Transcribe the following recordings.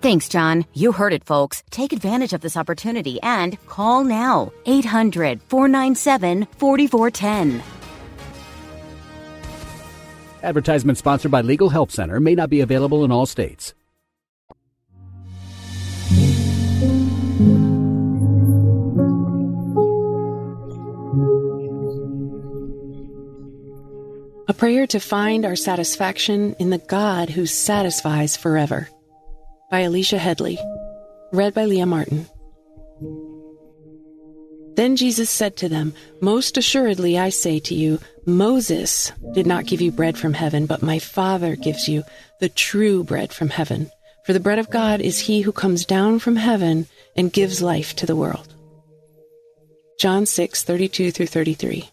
Thanks, John. You heard it, folks. Take advantage of this opportunity and call now. 800 497 4410. Advertisement sponsored by Legal Help Center may not be available in all states. A prayer to find our satisfaction in the God who satisfies forever. By Alicia Headley. Read by Leah Martin. Then Jesus said to them, Most assuredly I say to you, Moses did not give you bread from heaven, but my Father gives you the true bread from heaven. For the bread of God is he who comes down from heaven and gives life to the world. John 6, 32 through 33.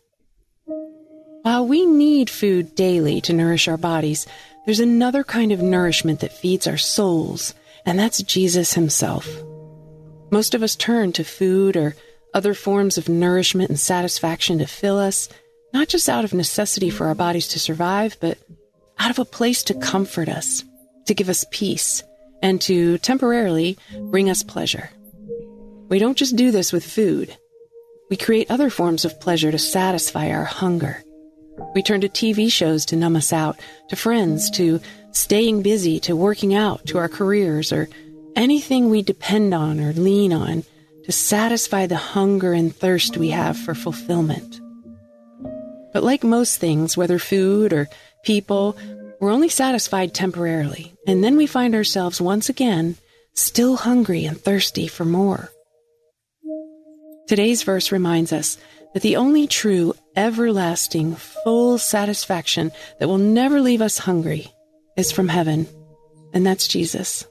While we need food daily to nourish our bodies, there's another kind of nourishment that feeds our souls, and that's Jesus himself. Most of us turn to food or other forms of nourishment and satisfaction to fill us, not just out of necessity for our bodies to survive, but out of a place to comfort us, to give us peace, and to temporarily bring us pleasure. We don't just do this with food. We create other forms of pleasure to satisfy our hunger. We turn to TV shows to numb us out, to friends, to staying busy, to working out, to our careers, or anything we depend on or lean on to satisfy the hunger and thirst we have for fulfillment. But like most things, whether food or people, we're only satisfied temporarily, and then we find ourselves once again still hungry and thirsty for more. Today's verse reminds us that the only true, everlasting, full satisfaction that will never leave us hungry is from heaven, and that's Jesus.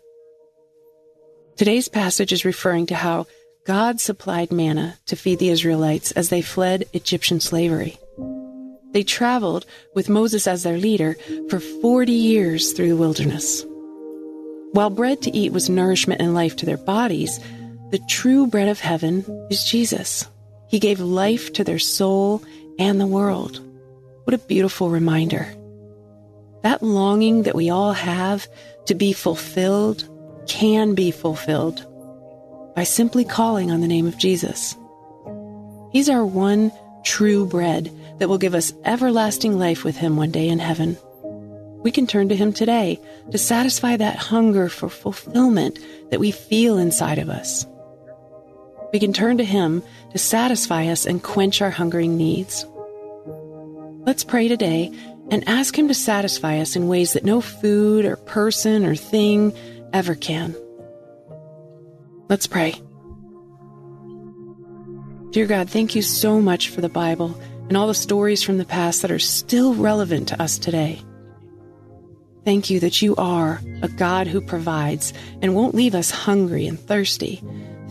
Today's passage is referring to how God supplied manna to feed the Israelites as they fled Egyptian slavery. They traveled with Moses as their leader for 40 years through the wilderness. While bread to eat was nourishment and life to their bodies, the true bread of heaven is Jesus. He gave life to their soul and the world. What a beautiful reminder. That longing that we all have to be fulfilled can be fulfilled by simply calling on the name of Jesus. He's our one true bread that will give us everlasting life with Him one day in heaven. We can turn to Him today to satisfy that hunger for fulfillment that we feel inside of us. We can turn to Him to satisfy us and quench our hungering needs. Let's pray today and ask Him to satisfy us in ways that no food or person or thing ever can. Let's pray. Dear God, thank you so much for the Bible and all the stories from the past that are still relevant to us today. Thank you that you are a God who provides and won't leave us hungry and thirsty.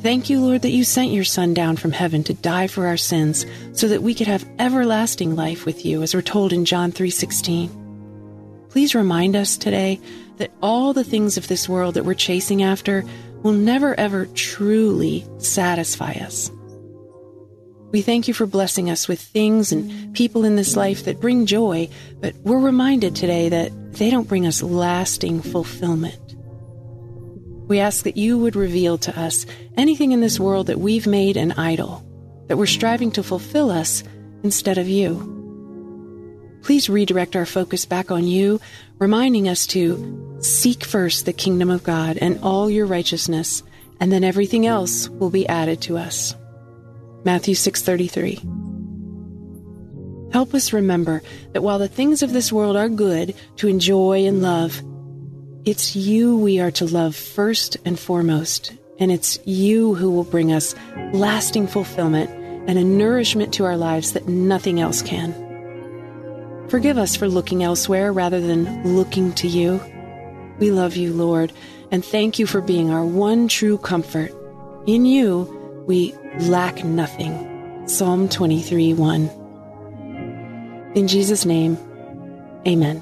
Thank you, Lord, that you sent your Son down from heaven to die for our sins so that we could have everlasting life with you, as we're told in John 3:16. Please remind us today that all the things of this world that we're chasing after will never ever truly satisfy us. We thank you for blessing us with things and people in this life that bring joy, but we're reminded today that they don't bring us lasting fulfillment. We ask that you would reveal to us anything in this world that we've made an idol, that we're striving to fulfill us instead of you. Please redirect our focus back on you, reminding us to seek first the kingdom of God and all your righteousness, and then everything else will be added to us. Matthew 6:33. Help us remember that while the things of this world are good to enjoy and love, it's you we are to love first and foremost, and it's you who will bring us lasting fulfillment and a nourishment to our lives that nothing else can. Forgive us for looking elsewhere rather than looking to you. We love you, Lord, and thank you for being our one true comfort. In you, we lack nothing. Psalm 23 1. In Jesus' name, amen.